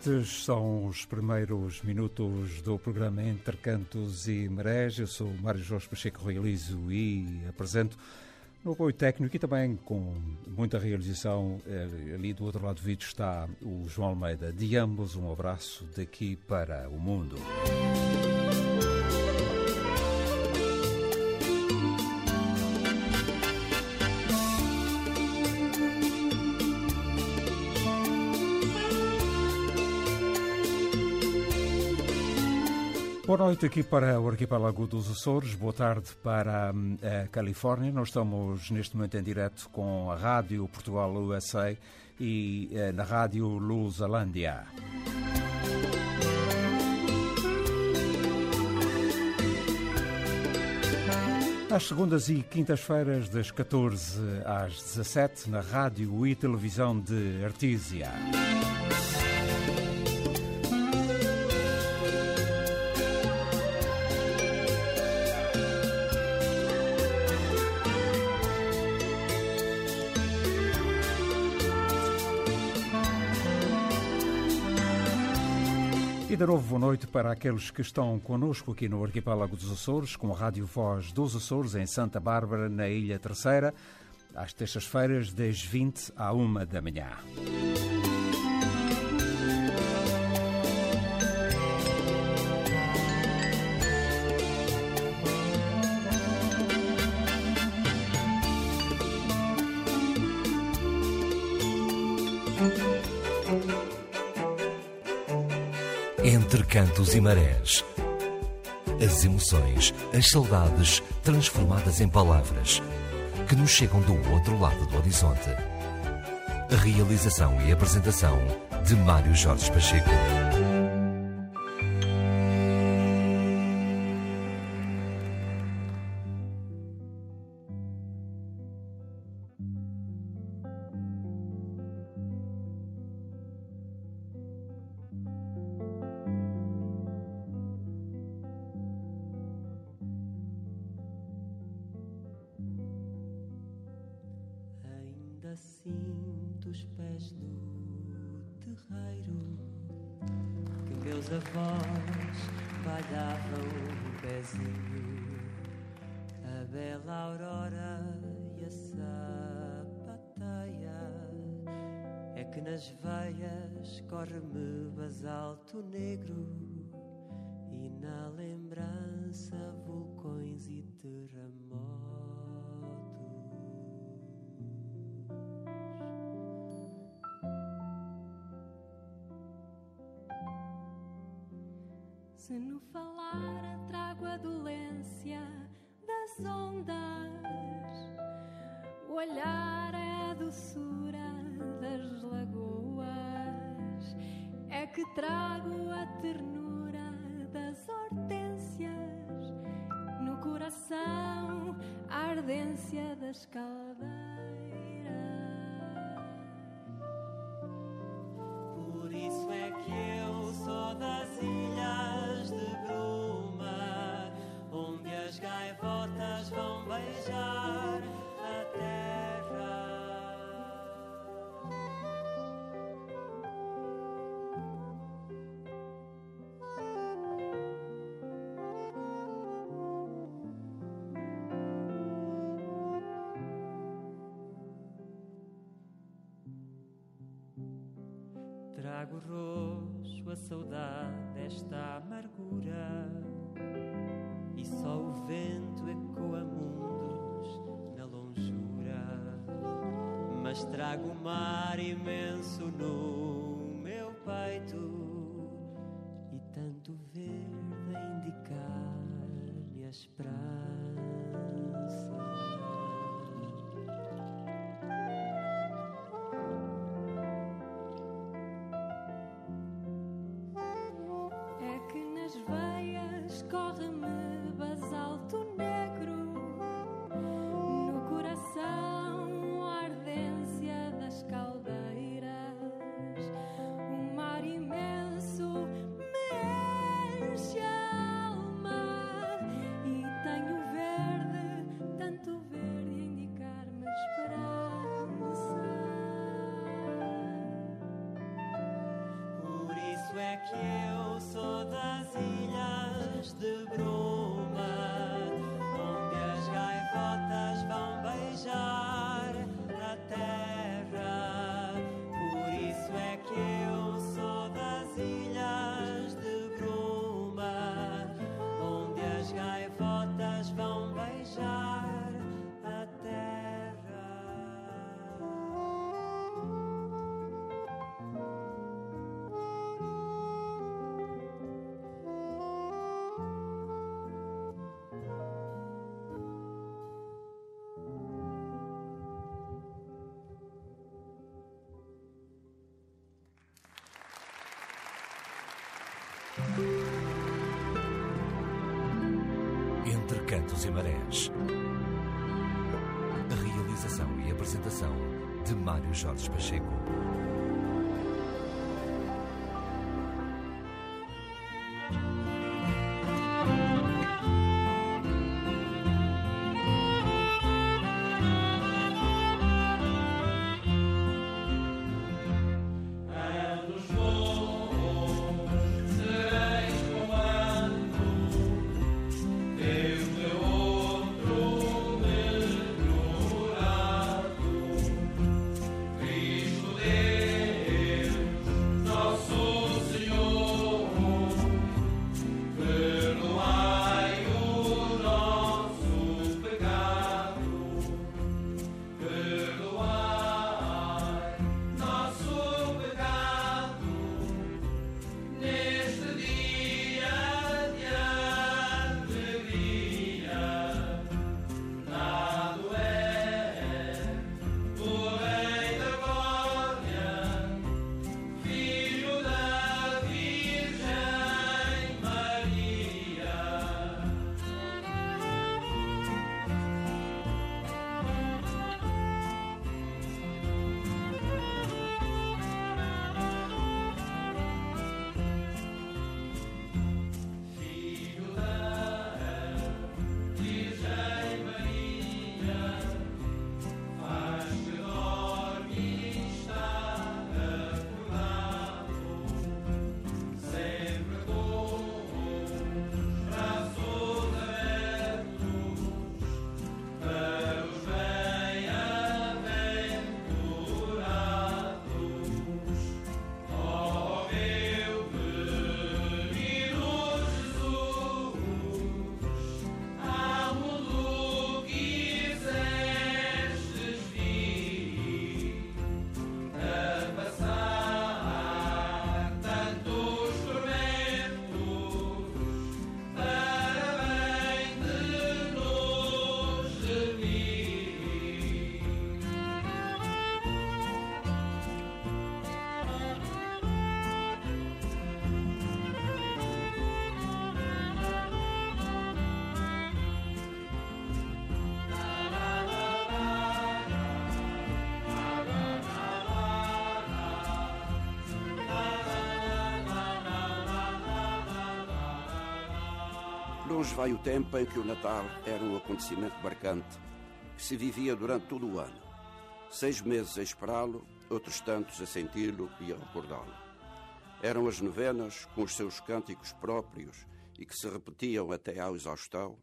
Estes são os primeiros minutos do programa Entre Cantos e Marés. Eu sou Mário Jorge Pacheco, realizo e apresento no apoio técnico e também com muita realização. Eh, ali do outro lado do vídeo está o João Almeida. De ambos, um abraço daqui para o mundo. Boa noite aqui para o arquipélago dos Açores, boa tarde para hum, a Califórnia. Nós estamos neste momento em direto com a Rádio Portugal USA e eh, na Rádio Lusalândia. Às segundas e quintas-feiras, das 14 às 17, na Rádio e Televisão de Artísia. De novo, boa noite para aqueles que estão connosco aqui no Arquipélago dos Açores, com a Rádio Voz dos Açores, em Santa Bárbara, na Ilha Terceira, às terças-feiras, das 20 à 1 da manhã. Cantos e marés. As emoções, as saudades transformadas em palavras que nos chegam do outro lado do horizonte. A realização e apresentação de Mário Jorge Pacheco. meus voz falhava o pezinho, a bela aurora e a sapateia. É que nas veias corre-me basalto negro Se no falar trago a dolência das ondas, o olhar é a doçura das lagoas, é que trago a ternura das hortênsias, no coração a ardência das caldeiras. Por isso é que eu sou das ilhas Trago roxo a saudade desta amargura. E só o vento ecoa mundos na longura. Mas trago o mar imenso no Cantos e Marés. A realização e apresentação de Mário Jorge Pacheco. Longe vai o tempo em que o Natal era um acontecimento marcante que se vivia durante todo o ano. Seis meses a esperá-lo, outros tantos a senti-lo e a recordá-lo. Eram as novenas, com os seus cânticos próprios e que se repetiam até à exaustão.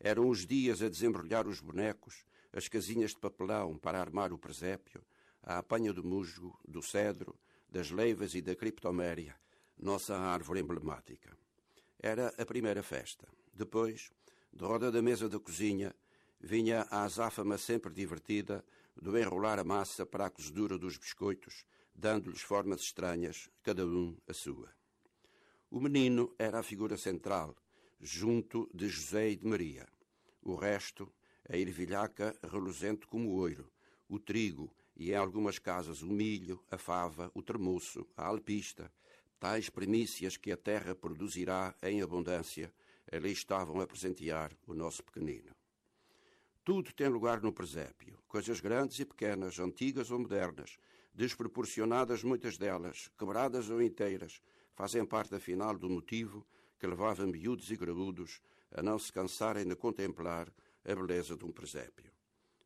Eram os dias a desembrulhar os bonecos, as casinhas de papelão para armar o presépio, a apanha do musgo, do cedro, das leivas e da criptoméria, nossa árvore emblemática. Era a primeira festa. Depois, de roda da mesa da cozinha, vinha a azáfama sempre divertida do enrolar a massa para a cozedura dos biscoitos, dando-lhes formas estranhas, cada um a sua. O menino era a figura central, junto de José e de Maria. O resto, a ervilhaca reluzente como ouro, o trigo e, em algumas casas, o milho, a fava, o tremoço, a alpista, tais primícias que a terra produzirá em abundância, ali estavam a presentear o nosso pequenino. Tudo tem lugar no presépio, coisas grandes e pequenas, antigas ou modernas, desproporcionadas muitas delas, quebradas ou inteiras, fazem parte afinal do motivo que levava miúdos e graúdos a não se cansarem de contemplar a beleza de um presépio.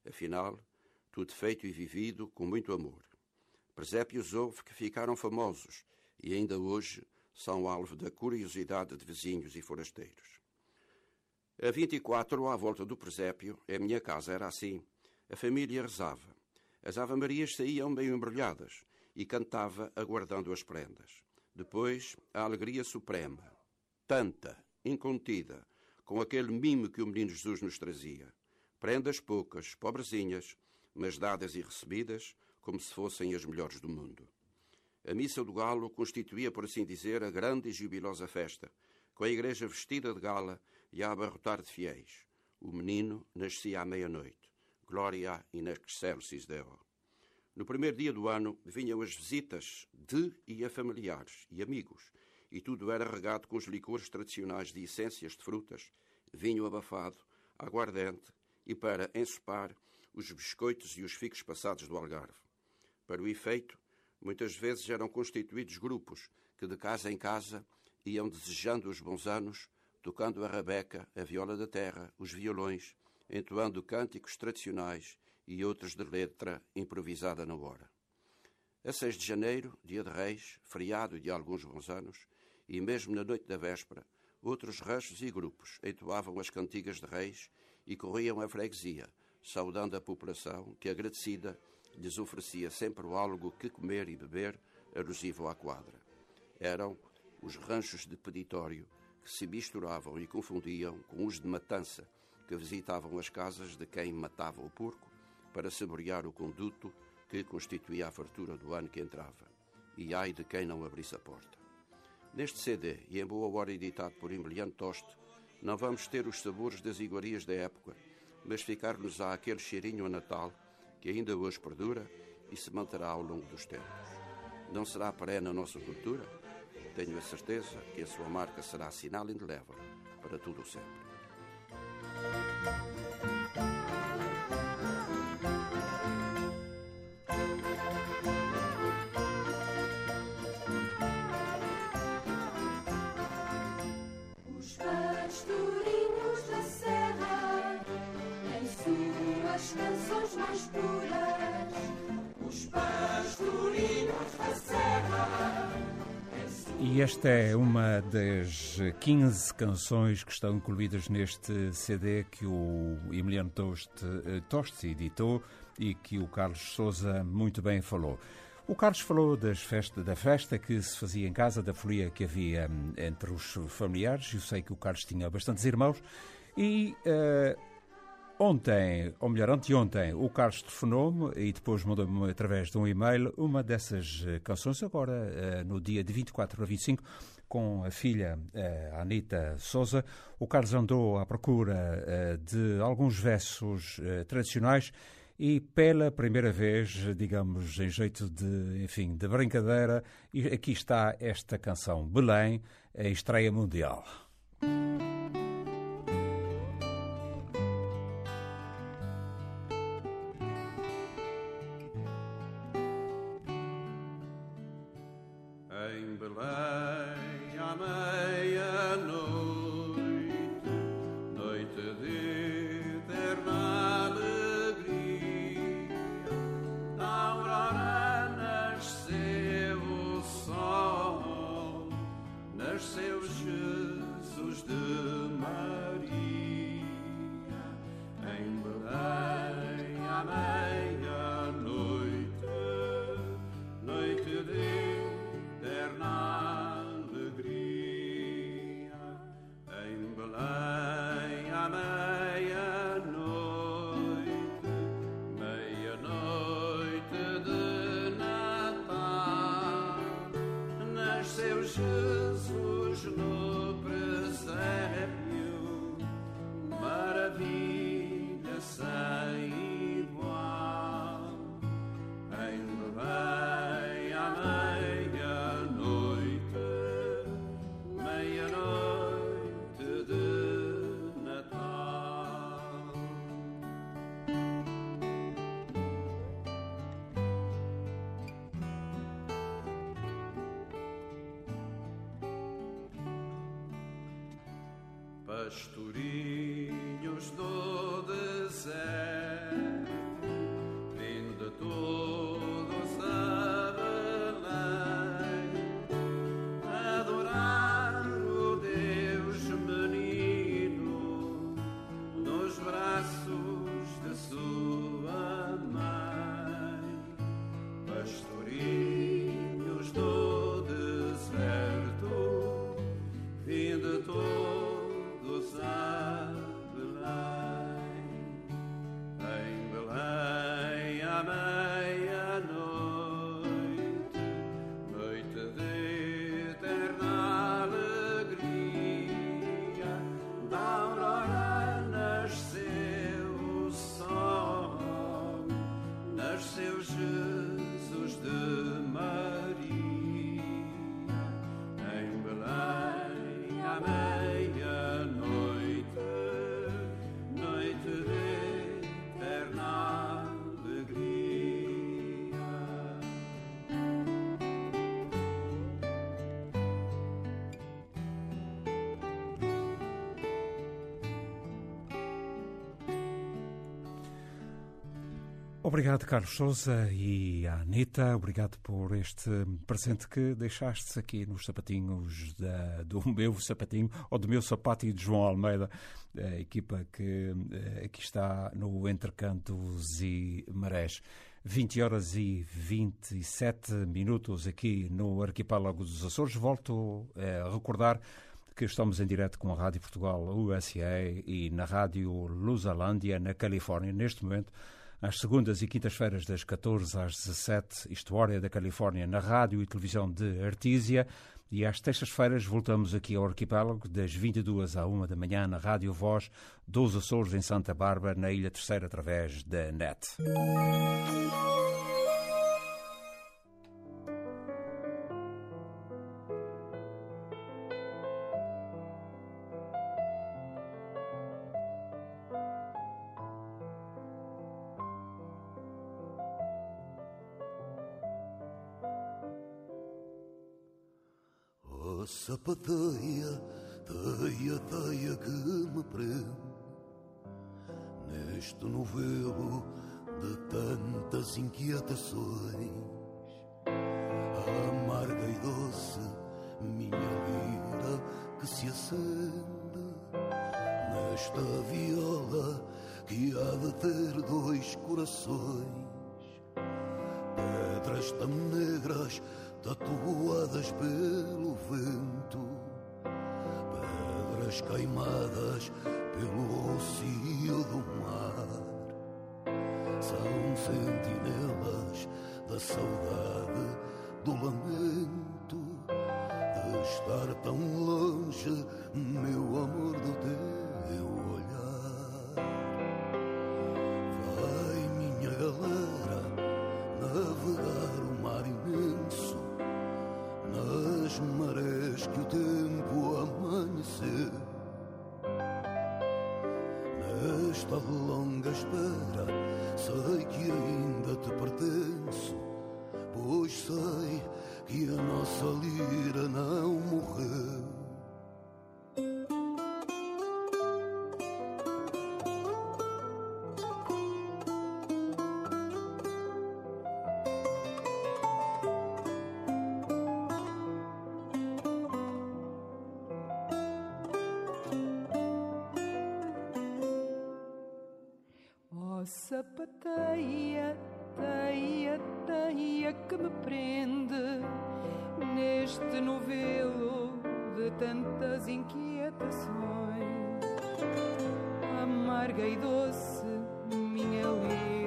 Afinal, tudo feito e vivido com muito amor. Presépios houve que ficaram famosos e ainda hoje são alvo da curiosidade de vizinhos e forasteiros. A 24, à volta do presépio, a minha casa era assim. A família rezava. As Ave-Marias saíam meio embrulhadas e cantava aguardando as prendas. Depois, a alegria suprema, tanta, incontida, com aquele mimo que o menino Jesus nos trazia. Prendas poucas, pobrezinhas, mas dadas e recebidas como se fossem as melhores do mundo. A missa do galo constituía, por assim dizer, a grande e jubilosa festa, com a igreja vestida de gala e a abarrotar de fiéis. O menino nascia à meia-noite. Glória in excelsis Deo. No primeiro dia do ano vinham as visitas de e a familiares e amigos, e tudo era regado com os licores tradicionais de essências de frutas, vinho abafado, aguardente e para ensopar os biscoitos e os ficos passados do Algarve. Para o efeito, muitas vezes eram constituídos grupos que de casa em casa iam desejando os bons anos, tocando a rabeca, a viola da terra, os violões, entoando cânticos tradicionais e outros de letra improvisada na hora. A 6 de janeiro, dia de reis, feriado de alguns bons anos, e mesmo na noite da véspera, outros ranchos e grupos entoavam as cantigas de reis e corriam a freguesia, saudando a população que, agradecida, lhes oferecia sempre algo que comer e beber alusivo à quadra. Eram os ranchos de peditório que se misturavam e confundiam com os de matança que visitavam as casas de quem matava o porco para saborear o conduto que constituía a fartura do ano que entrava. E ai de quem não abrisse a porta. Neste CD, e em boa hora editado por Emiliano Toste, não vamos ter os sabores das iguarias da época, mas ficar-nos a aquele cheirinho a Natal que ainda hoje perdura e se manterá ao longo dos tempos. Não será perene a nossa cultura? Tenho a certeza que a sua marca será sinal indelével para tudo o sempre. E esta é uma das 15 canções que estão incluídas neste CD que o Emiliano Toste, eh, editou e que o Carlos Souza muito bem falou. O Carlos falou das festa, da festa que se fazia em casa, da folia que havia hum, entre os familiares. Eu sei que o Carlos tinha bastantes irmãos e eh, Ontem, ou melhor, anteontem, o Carlos telefonou-me e depois mandou-me através de um e-mail uma dessas eh, canções, agora eh, no dia de 24 a 25, com a filha eh, Anita Souza. O Carlos andou à procura de alguns versos tradicionais e pela primeira vez, digamos, em jeito de, enfim, de brincadeira, aqui está esta canção, Belém, a estreia mundial. Obrigado, Carlos Souza e a Anitta. Obrigado por este presente que deixaste aqui nos sapatinhos da, do meu sapatinho, ou do meu sapato e de João Almeida, a equipa que eh, aqui está no Entre Cantos e Marés. 20 horas e 27 minutos aqui no Arquipélago dos Açores. Volto a recordar que estamos em direto com a Rádio Portugal USA e na Rádio Lusalândia, na Califórnia, neste momento às segundas e quintas-feiras, das 14 às 17, História da Califórnia, na rádio e televisão de Artísia. E às terças-feiras voltamos aqui ao arquipélago, das 22 à 1 da manhã, na Rádio Voz dos Açores, em Santa Bárbara, na Ilha Terceira, através da NET. Sapateia, teia, teia que me prende neste novelo de tantas inquietações. Amarga e doce, minha lira que se acende nesta viola que há de ter dois corações. Pedras tão negras tatuadas pelo vento, pedras queimadas pelo rocio do mar. São sentinelas da saudade, do lamento de estar tão longe, meu amor do teu olhar. Inquietações. Amarga e doce, minha lira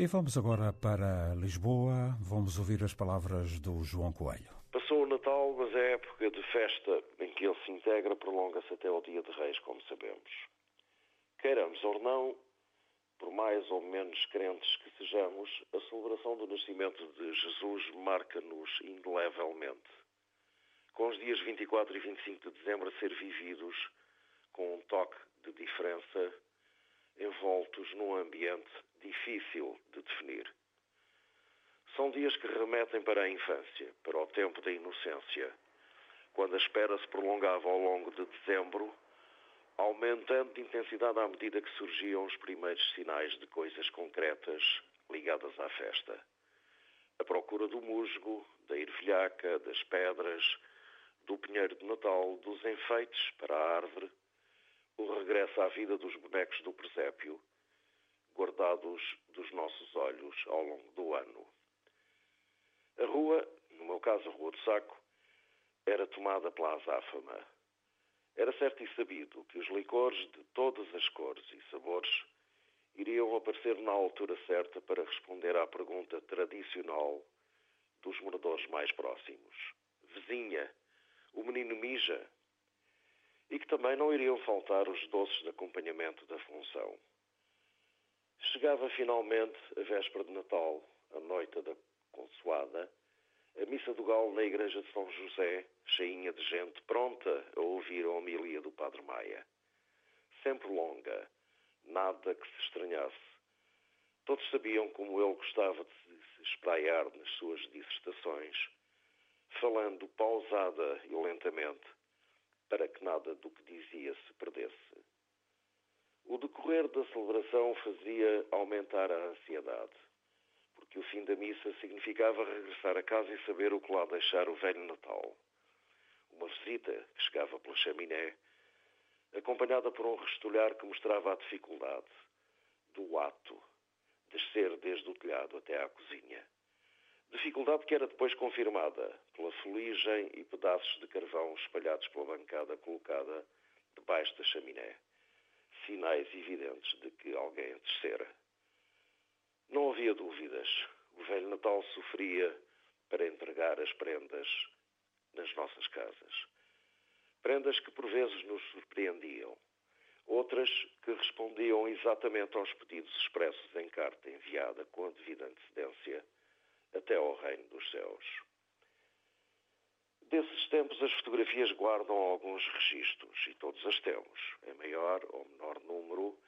E vamos agora para Lisboa. Vamos ouvir as palavras do João Coelho. Passou o Natal, mas a época de festa em que ele se integra prolonga-se até ao Dia de Reis, como sabemos. Queiramos ou não, por mais ou menos crentes que sejamos, a celebração do nascimento de Jesus marca-nos indelevelmente. Com os dias 24 e 25 de dezembro a ser vividos com um toque de diferença, envoltos num ambiente difícil de definir. São dias que remetem para a infância, para o tempo da inocência, quando a espera se prolongava ao longo de dezembro, aumentando de intensidade à medida que surgiam os primeiros sinais de coisas concretas ligadas à festa. A procura do musgo, da ervilhaca, das pedras, do pinheiro de Natal, dos enfeites para a árvore, o regresso à vida dos bonecos do presépio, guardados dos nossos olhos ao longo do ano. A rua, no meu caso a Rua do Saco, era tomada pela azáfama. Era certo e sabido que os licores de todas as cores e sabores iriam aparecer na altura certa para responder à pergunta tradicional dos moradores mais próximos. Vizinha, o menino mija? E que também não iriam faltar os doces de acompanhamento da função. Chegava finalmente a véspera de Natal, a noite da consoada, a missa do galo na igreja de São José, cheinha de gente, pronta a ouvir a homilia do Padre Maia. Sempre longa, nada que se estranhasse. Todos sabiam como ele gostava de se espraiar nas suas dissertações, falando pausada e lentamente, para que nada do que dizia se perdesse. O decorrer da celebração fazia aumentar a ansiedade, porque o fim da missa significava regressar a casa e saber o que lá deixar o velho Natal. Uma visita que chegava pela chaminé, acompanhada por um restolhar que mostrava a dificuldade do ato, descer desde o telhado até à cozinha. Dificuldade que era depois confirmada pela fuligem e pedaços de carvão espalhados pela bancada colocada debaixo da chaminé sinais evidentes de que alguém descera. Não havia dúvidas. O velho Natal sofria para entregar as prendas nas nossas casas. Prendas que por vezes nos surpreendiam, outras que respondiam exatamente aos pedidos expressos em carta enviada com a devida antecedência até ao reino dos céus. Desses tempos, as fotografias guardam alguns registros, e todos as temos, em maior ou menor número,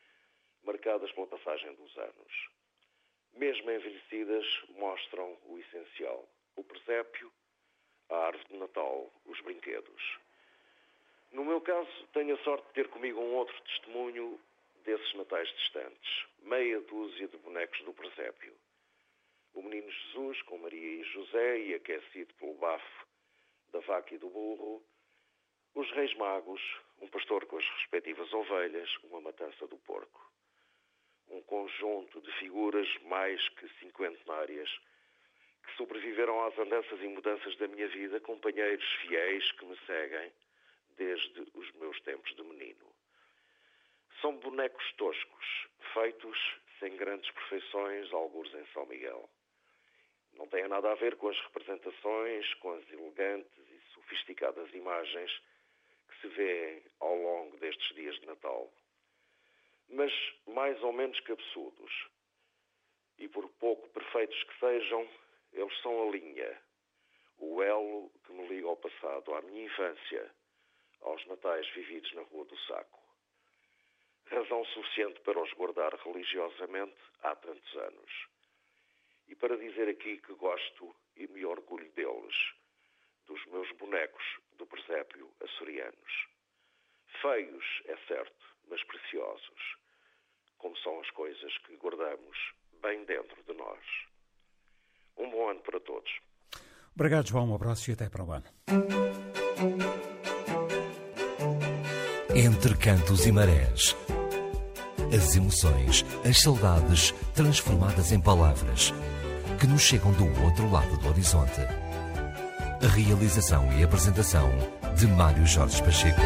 marcadas pela passagem dos anos. Mesmo envelhecidas, mostram o essencial: o presépio, a árvore de Natal, os brinquedos. No meu caso, tenho a sorte de ter comigo um outro testemunho desses natais distantes, meia dúzia de bonecos do presépio. O menino Jesus com Maria e José e aquecido pelo bafo da vaca e do burro, os reis magos, um pastor com as respectivas ovelhas, uma matança do porco. Um conjunto de figuras mais que cinquentenárias que sobreviveram às andanças e mudanças da minha vida, companheiros fiéis que me seguem desde os meus tempos de menino. São bonecos toscos, feitos sem grandes perfeições, alguns em São Miguel. Não têm nada a ver com as representações, com as elegantes e sofisticadas imagens que se vêem ao longo destes dias de Natal. Mas mais ou menos cabeçudos. E por pouco perfeitos que sejam, eles são a linha, o elo que me liga ao passado, à minha infância, aos natais vividos na Rua do Saco. Razão suficiente para os guardar religiosamente há tantos anos e para dizer aqui que gosto e me orgulho deles, dos meus bonecos do presépio açorianos. Feios, é certo, mas preciosos, como são as coisas que guardamos bem dentro de nós. Um bom ano para todos. Obrigado, João. Um abraço e até para o ano. Entre cantos e marés. As emoções, as saudades transformadas em palavras que nos chegam do outro lado do horizonte. A realização e apresentação de Mário Jorge Pacheco.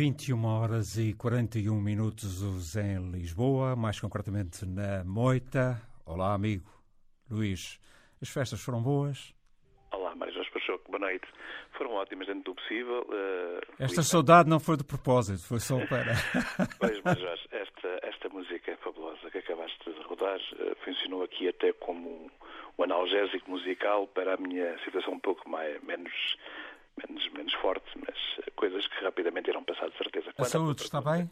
21 horas e 41 minutos em Lisboa, mais concretamente na Moita. Olá, amigo Luís. As festas foram boas? Olá, Mário Jorge Pachoco, boa noite. Foram ótimas dentro do possível. Uh, esta saudade não foi de propósito, foi só para. pois, mas Jorge, esta, esta música é fabulosa que acabaste de rodar uh, funcionou aqui até como um, um analgésico musical para a minha situação um pouco mais, menos menos, menos forte, mas coisas que rapidamente irão passar de certeza. A saúde está bem?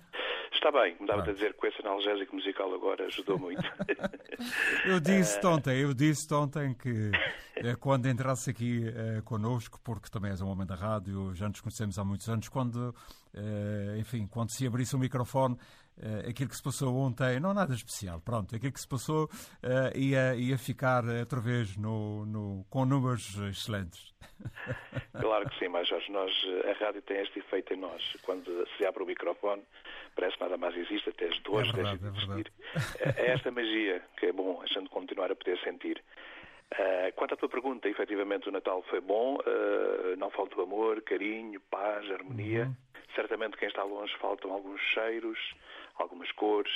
Está bem, me dava a dizer que esse analgésico musical agora ajudou muito. eu disse ontem, eu disse ontem que eh, quando entrasse aqui uh, connosco, porque também és um homem da rádio, já nos conhecemos há muitos anos, quando, uh, enfim, quando se abrisse o microfone, uh, aquilo que se passou ontem, não nada especial, pronto, aquilo que se passou uh, ia, ia ficar outra vez no, no, com números excelentes. Claro que sim, mas Jorge, nós, a rádio tem este efeito em nós. Quando se abre o microfone, parece que nada mais existe, até as duas é verdade, é verdade. É esta magia que é bom a gente continuar a poder sentir. Uh, quanto à tua pergunta, efetivamente o Natal foi bom, uh, não faltou amor, carinho, paz, harmonia. Uhum. Certamente quem está longe faltam alguns cheiros, algumas cores,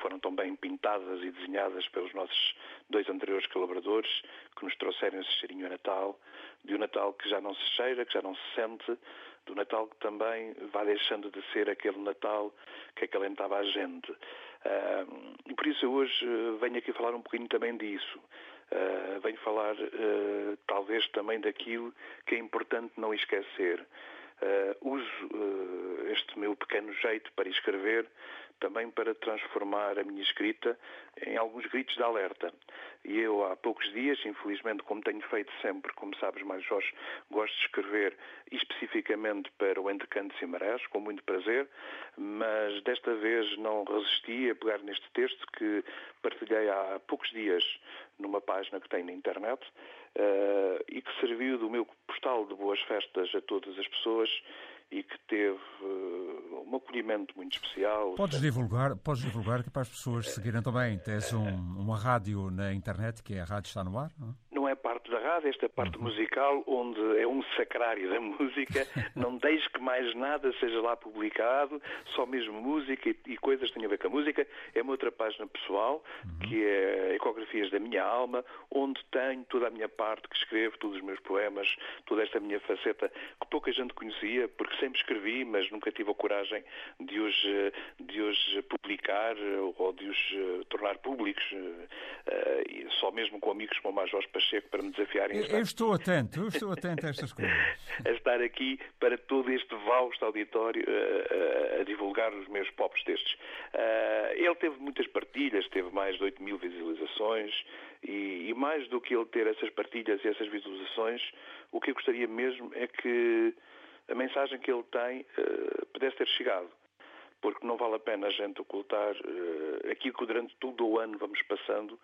foram tão bem pintadas e desenhadas pelos nossos dois anteriores colaboradores, que nos trouxeram esse cheirinho a Natal, de um Natal que já não se cheira, que já não se sente, do Natal que também vai deixando de ser aquele Natal que acalentava a gente. Uh, e por isso eu hoje venho aqui falar um pouquinho também disso. Uh, venho falar uh, talvez também daquilo que é importante não esquecer. Uh, uso uh, este meu pequeno jeito para escrever também para transformar a minha escrita em alguns gritos de alerta. E eu, há poucos dias, infelizmente, como tenho feito sempre, como sabes mais, Jorge, gosto de escrever especificamente para o Entre Cantos e Marés, com muito prazer, mas desta vez não resisti a pegar neste texto que partilhei há poucos dias numa página que tenho na internet uh, e que serviu do meu postal de boas festas a todas as pessoas e que teve uh, um acolhimento muito especial. Podes divulgar, podes divulgar que para as pessoas seguirem também. Tens um, uma rádio na internet que é a Rádio Está no Ar, não? Não é parte da rádio, esta parte uhum. musical, onde é um sacrário da música. não deixe que mais nada seja lá publicado, só mesmo música e, e coisas que tenham a ver com a música. É uma outra página pessoal, uhum. que é Ecografias da Minha Alma, onde tenho toda a minha parte que escrevo, todos os meus poemas, toda esta minha faceta que pouca gente conhecia, porque sempre escrevi, mas nunca tive a coragem de os, de os publicar ou de os eh, tornar públicos, eh, só mesmo com amigos como o Major Pacheco para me desafiarem. Eu, eu estou atento, eu estou atento a estas coisas. a estar aqui para todo este vasto auditório a, a, a divulgar os meus pops textos. Uh, ele teve muitas partilhas, teve mais de 8 mil visualizações e, e mais do que ele ter essas partilhas e essas visualizações, o que eu gostaria mesmo é que a mensagem que ele tem uh, pudesse ter chegado. Porque não vale a pena a gente ocultar uh, aquilo que durante todo o ano vamos passando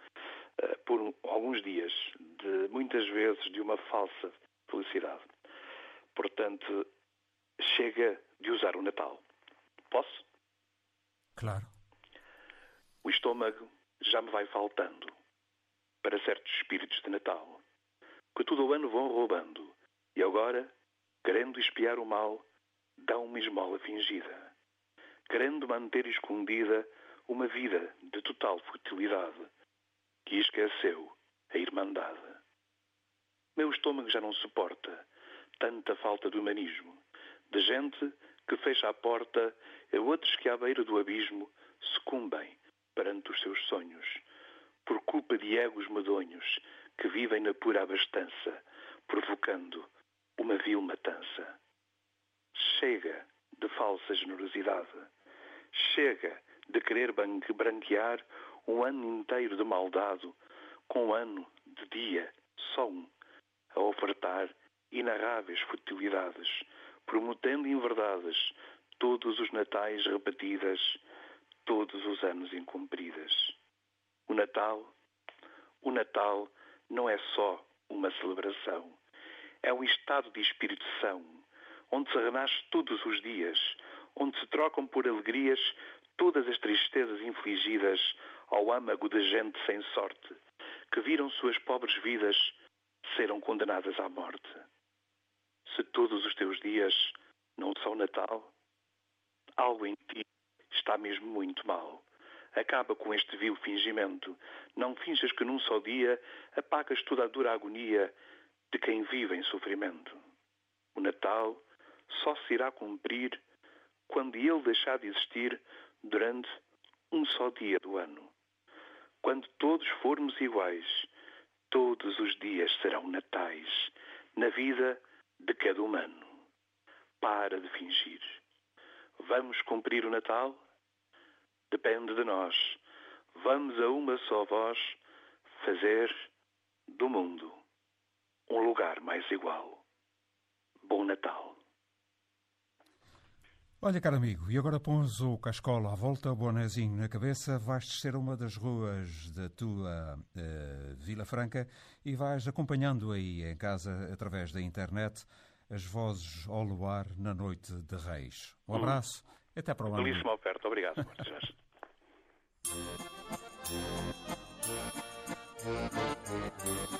por alguns dias, de muitas vezes de uma falsa felicidade. Portanto, chega de usar o Natal. Posso? Claro. O estômago já me vai faltando para certos espíritos de Natal, que todo o ano vão roubando, e agora querendo espiar o mal, dá uma esmola fingida, querendo manter escondida uma vida de total futilidade, que esqueceu a irmandade. Meu estômago já não suporta tanta falta de humanismo, de gente que fecha a porta a outros que à beira do abismo sucumbem perante os seus sonhos, por culpa de egos medonhos que vivem na pura abastança, provocando uma vil matança. Chega de falsa generosidade. Chega de querer branquear um ano inteiro de maldade com um ano de dia só um, a ofertar inarráveis futilidades, prometendo inverdades todos os natais repetidas, todos os anos incumpridas. O Natal, o Natal não é só uma celebração é um estado de espírito-são, onde se renasce todos os dias, onde se trocam por alegrias todas as tristezas infligidas ao âmago da gente sem sorte, que viram suas pobres vidas serem condenadas à morte. Se todos os teus dias não são Natal, algo em ti está mesmo muito mal. Acaba com este vil fingimento. Não finjas que num só dia apagas toda a dura agonia de quem vive em sofrimento. O Natal só se irá cumprir quando ele deixar de existir durante um só dia do ano. Quando todos formos iguais, todos os dias serão natais na vida de cada humano. Para de fingir. Vamos cumprir o Natal? Depende de nós. Vamos a uma só voz fazer do mundo um lugar mais igual. Bom Natal. Olha, caro amigo, e agora pões o cascola à volta, o bonezinho na cabeça, vais descer uma das ruas da tua uh, Vila Franca e vais acompanhando aí em casa, através da internet, as vozes ao luar na noite de Reis. Um hum. abraço, hum. até para o ano. Belíssima oferta, obrigado,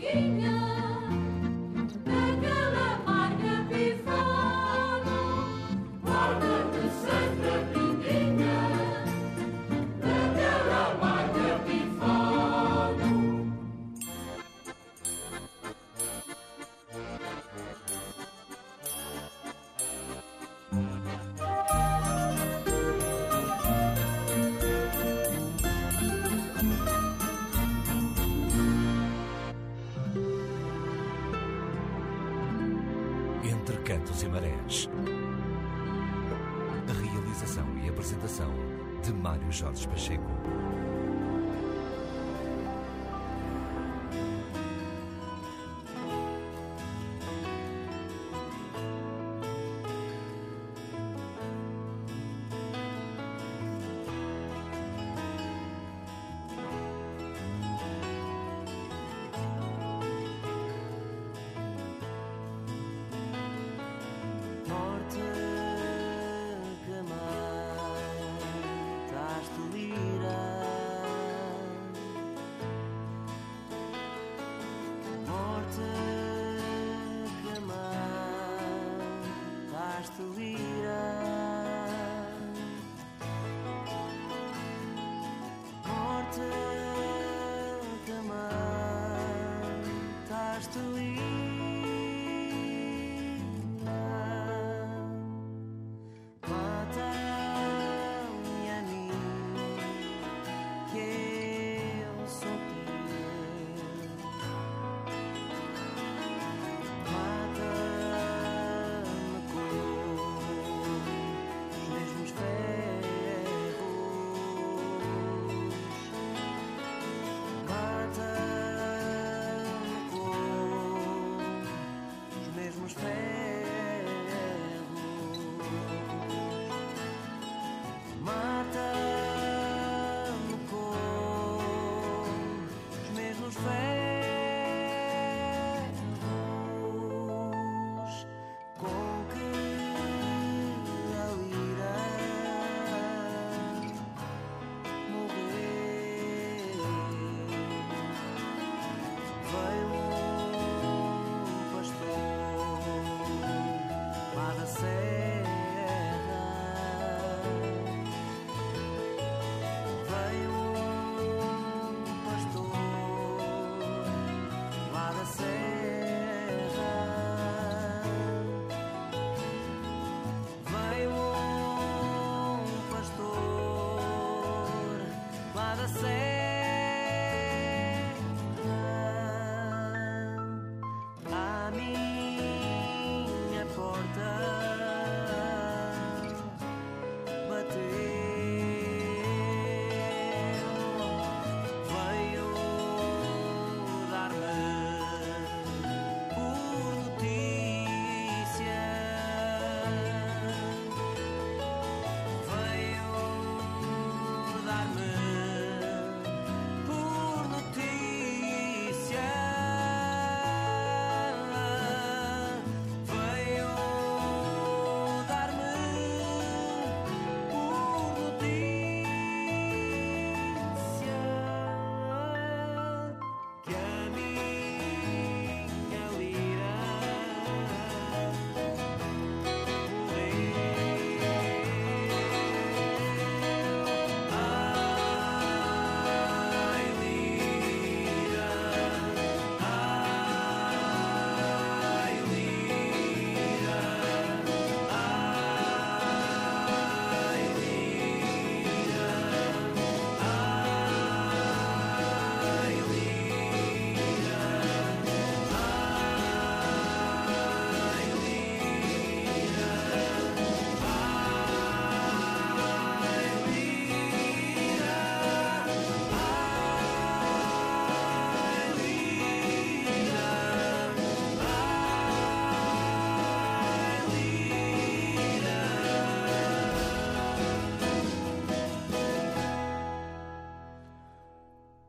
Jorge.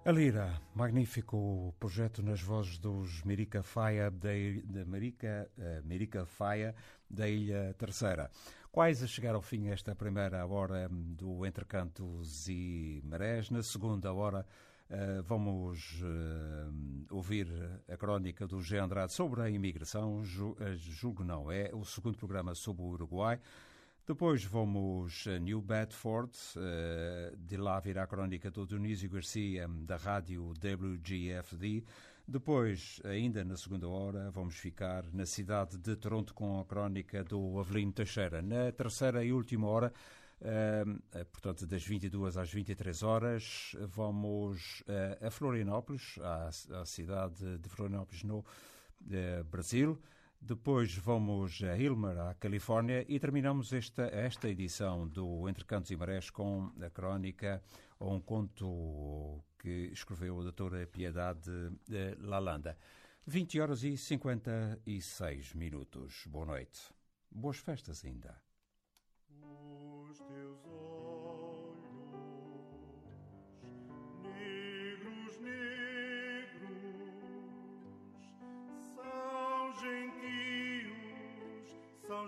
A Lira, magnífico projeto nas vozes dos Mirica Faia da, da Mirica, uh, Mirica Faia da Ilha Terceira. Quais a chegar ao fim esta primeira hora do Entre Cantos e Marés? Na segunda hora uh, vamos uh, ouvir a crónica do G. Andrade sobre a imigração. Julgo não, é o segundo programa sobre o Uruguai. Depois vamos a New Bedford, eh, de lá virá a crónica do Dionísio Garcia, da rádio WGFD. Depois, ainda na segunda hora, vamos ficar na cidade de Toronto com a crónica do Avelino Teixeira. Na terceira e última hora, eh, portanto, das 22 às 23 horas, vamos a Florianópolis, à cidade de Florianópolis, no eh, Brasil. Depois vamos a Hilmer, à Califórnia, e terminamos esta, esta edição do Entre Cantos e Marés com a crónica ou um conto que escreveu a doutora Piedade Lalanda. 20 horas e 56 minutos. Boa noite. Boas festas ainda. Os teus olhos gentios, são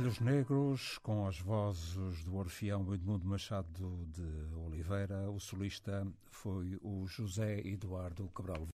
Olhos Negros, com as vozes do Orfeão Edmundo Machado de Oliveira, o solista foi o José Eduardo Cabral.